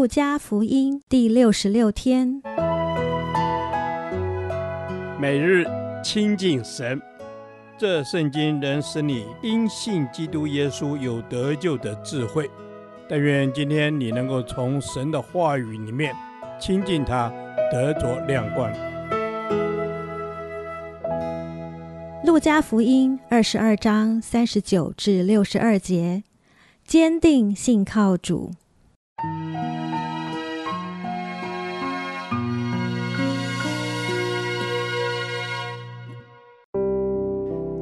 路加福音第六十六天，每日亲近神，这圣经能使你因信基督耶稣有得救的智慧。但愿今天你能够从神的话语里面亲近他，得着亮光。路加福音二十二章三十九至六十二节，坚定信靠主。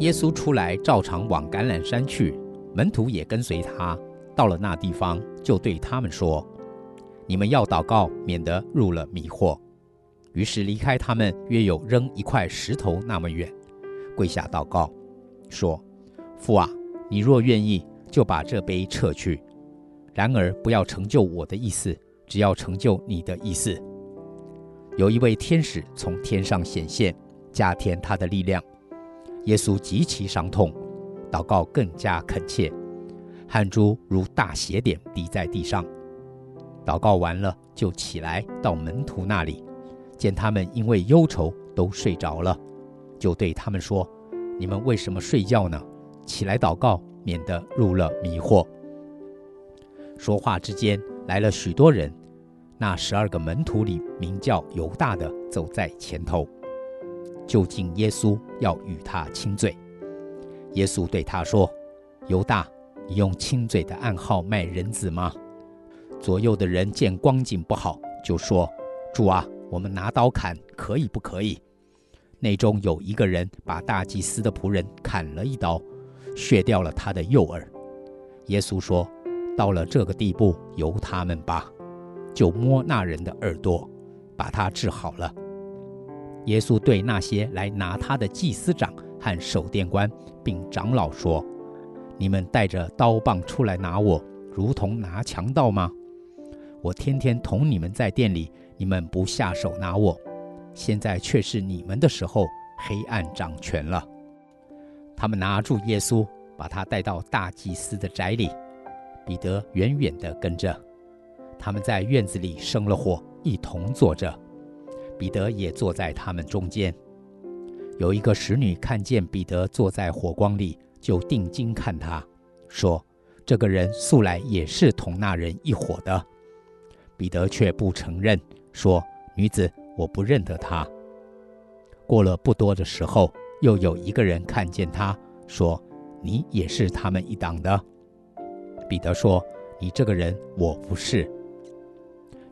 耶稣出来，照常往橄榄山去，门徒也跟随他。到了那地方，就对他们说：“你们要祷告，免得入了迷惑。”于是离开他们，约有扔一块石头那么远，跪下祷告，说：“父啊，你若愿意，就把这杯撤去；然而不要成就我的意思，只要成就你的意思。”有一位天使从天上显现，加添他的力量。耶稣极其伤痛，祷告更加恳切，汗珠如大血点滴在地上。祷告完了，就起来到门徒那里，见他们因为忧愁都睡着了，就对他们说：“你们为什么睡觉呢？起来祷告，免得入了迷惑。”说话之间，来了许多人，那十二个门徒里，名叫犹大的走在前头。就近耶稣要与他亲嘴，耶稣对他说：“犹大，你用亲嘴的暗号卖人子吗？”左右的人见光景不好，就说：“主啊，我们拿刀砍，可以不可以？”内中有一个人把大祭司的仆人砍了一刀，削掉了他的右耳。耶稣说：“到了这个地步，由他们吧。”就摸那人的耳朵，把他治好了。耶稣对那些来拿他的祭司长和守殿官，并长老说：“你们带着刀棒出来拿我，如同拿强盗吗？我天天同你们在殿里，你们不下手拿我。现在却是你们的时候，黑暗掌权了。”他们拿住耶稣，把他带到大祭司的宅里。彼得远远地跟着。他们在院子里生了火，一同坐着。彼得也坐在他们中间。有一个使女看见彼得坐在火光里，就定睛看他，说：“这个人素来也是同那人一伙的。”彼得却不承认，说：“女子，我不认得他。”过了不多的时候，又有一个人看见他，说：“你也是他们一党的。”彼得说：“你这个人，我不是。”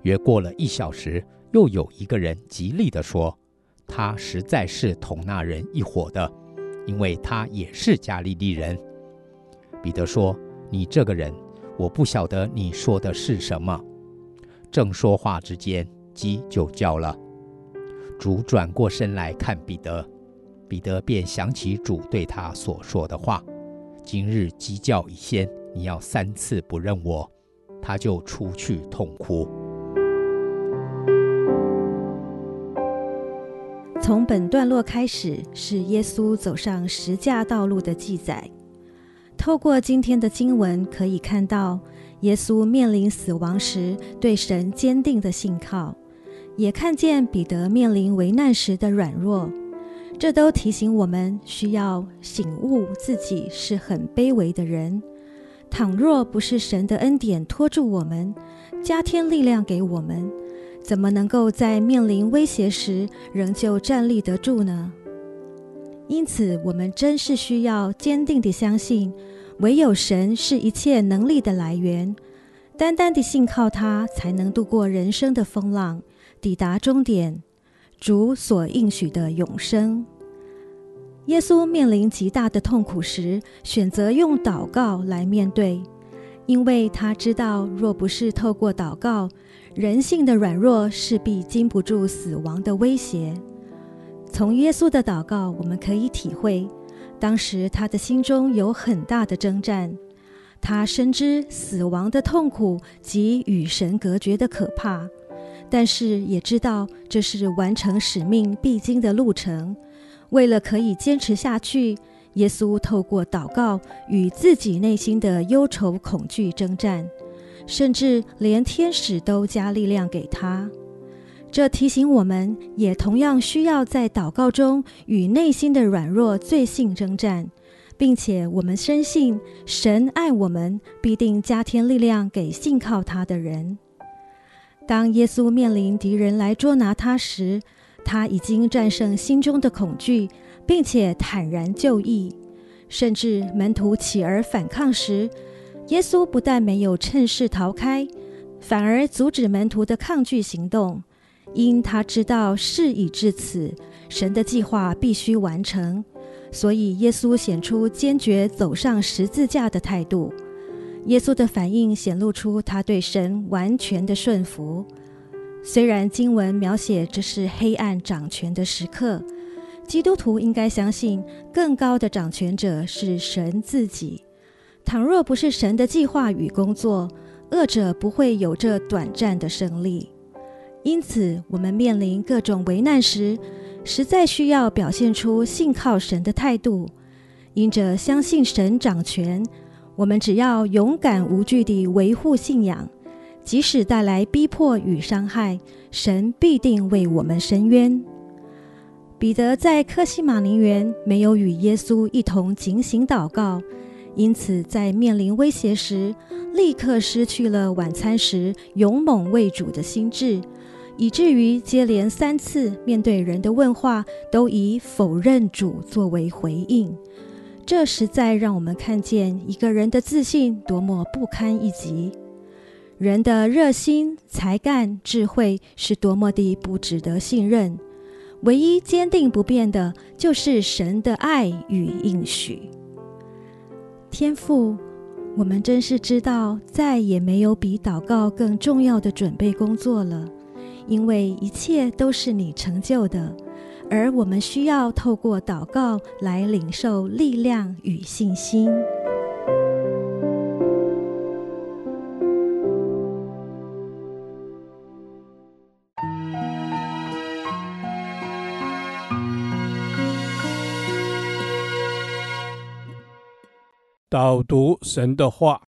约过了一小时。又有一个人极力地说：“他实在是同那人一伙的，因为他也是加利利人。”彼得说：“你这个人，我不晓得你说的是什么。”正说话之间，鸡就叫了。主转过身来看彼得，彼得便想起主对他所说的话：“今日鸡叫以先，你要三次不认我。”他就出去痛哭。从本段落开始，是耶稣走上十架道路的记载。透过今天的经文，可以看到耶稣面临死亡时对神坚定的信靠，也看见彼得面临危难时的软弱。这都提醒我们需要醒悟自己是很卑微的人。倘若不是神的恩典托住我们，加添力量给我们，怎么能够在面临威胁时仍旧站立得住呢？因此，我们真是需要坚定地相信，唯有神是一切能力的来源，单单地信靠他，才能度过人生的风浪，抵达终点，主所应许的永生。耶稣面临极大的痛苦时，选择用祷告来面对，因为他知道，若不是透过祷告，人性的软弱势必经不住死亡的威胁。从耶稣的祷告，我们可以体会，当时他的心中有很大的征战。他深知死亡的痛苦及与神隔绝的可怕，但是也知道这是完成使命必经的路程。为了可以坚持下去，耶稣透过祷告与自己内心的忧愁、恐惧征战。甚至连天使都加力量给他。这提醒我们，也同样需要在祷告中与内心的软弱罪性征战，并且我们深信神爱我们，必定加添力量给信靠他的人。当耶稣面临敌人来捉拿他时，他已经战胜心中的恐惧，并且坦然就义。甚至门徒起而反抗时，耶稣不但没有趁势逃开，反而阻止门徒的抗拒行动。因他知道事已至此，神的计划必须完成，所以耶稣显出坚决走上十字架的态度。耶稣的反应显露出他对神完全的顺服。虽然经文描写这是黑暗掌权的时刻，基督徒应该相信更高的掌权者是神自己。倘若不是神的计划与工作，恶者不会有这短暂的胜利。因此，我们面临各种危难时，实在需要表现出信靠神的态度。因着相信神掌权，我们只要勇敢无惧地维护信仰，即使带来逼迫与伤害，神必定为我们伸冤。彼得在科西马陵园没有与耶稣一同警醒祷告，因此在面临威胁时，立刻失去了晚餐时勇猛为主的心志。以至于接连三次面对人的问话，都以否认主作为回应。这实在让我们看见一个人的自信多么不堪一击，人的热心、才干、智慧是多么的不值得信任。唯一坚定不变的，就是神的爱与应许。天父，我们真是知道，再也没有比祷告更重要的准备工作了。因为一切都是你成就的，而我们需要透过祷告来领受力量与信心。导读神的话。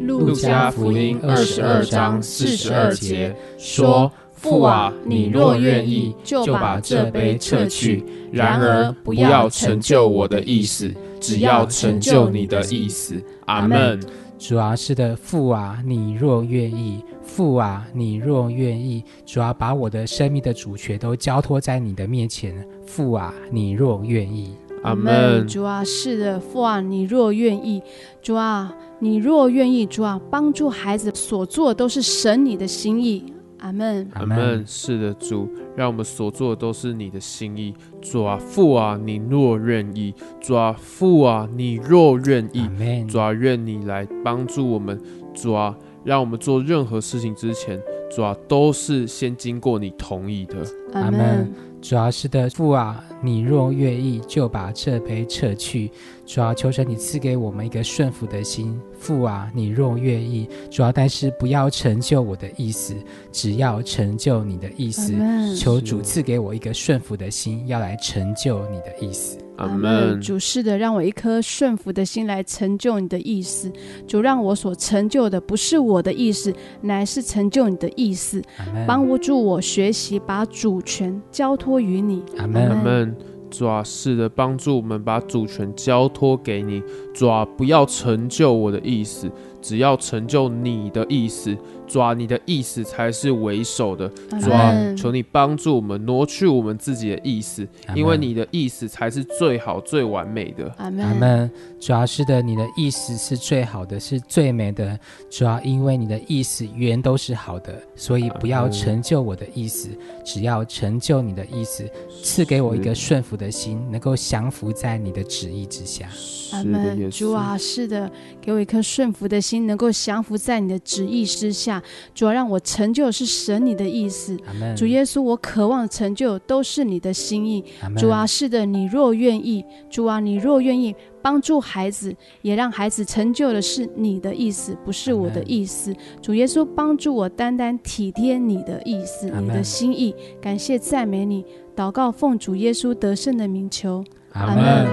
路加福音二十二章四十二节说：“父啊，你若愿意，就把这杯撤去；然而不要成就我的意思，只要成就你的意思。”阿门。主啊，是的，父啊，你若愿意，父啊，你若愿意，主啊，把我的生命的主权都交托在你的面前。父啊，你若愿意。阿门。主啊，是的，父啊，你若愿意，主啊，你若愿意，主啊，帮助孩子所做的都是神你的心意。阿门。阿门。是的，主，让我们所做的都是你的心意。主啊，父啊，你若愿意，主啊，父啊，你若愿意，主啊，愿你来帮助我们。主啊，让我们做任何事情之前，主啊，都是先经过你同意的。阿门。主要是的，父啊，你若愿意，就把这杯撤去。主要求神你赐给我们一个顺服的心。父啊，你若愿意，主要但是不要成就我的意思，只要成就你的意思。求主赐给我一个顺服的心，要来成就你的意思。阿门。主是的，让我一颗顺服的心来成就你的意思。主让我所成就的不是我的意思，乃是成就你的意思。帮助我学习把主权交托于你。阿门。阿门。主啊，是的，帮助我们把主权交托给你。主啊，不要成就我的意思，只要成就你的意思。主啊，你的意思才是为首的。主啊，求你帮助我们挪去我们自己的意思，因为你的意思才是最好、最完美的。阿门。主要，是的，你的意思是最好的，是最美的。主要，因为你的意思原都是好的，所以不要成就我的意思，只要成就你的意思，赐给我一个顺服的心，能够降服在你的旨意之下。阿门。主啊，是的，给我一颗顺服的心，能够降服在你的旨意之下。主要让我成就是神你的意思，主耶稣，我渴望成就都是你的心意。主啊，是的，你若愿意，主啊，你若愿意帮助孩子，也让孩子成就的是你的意思，不是我的意思。主耶稣，帮助我单单体贴你的意思，你的心意。感谢赞美你，祷告奉主耶稣得胜的名求，阿门。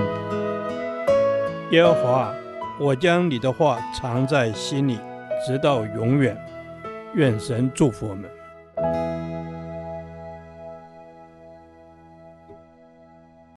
耶和华，我将你的话藏在心里。直到永远。愿神祝福我们。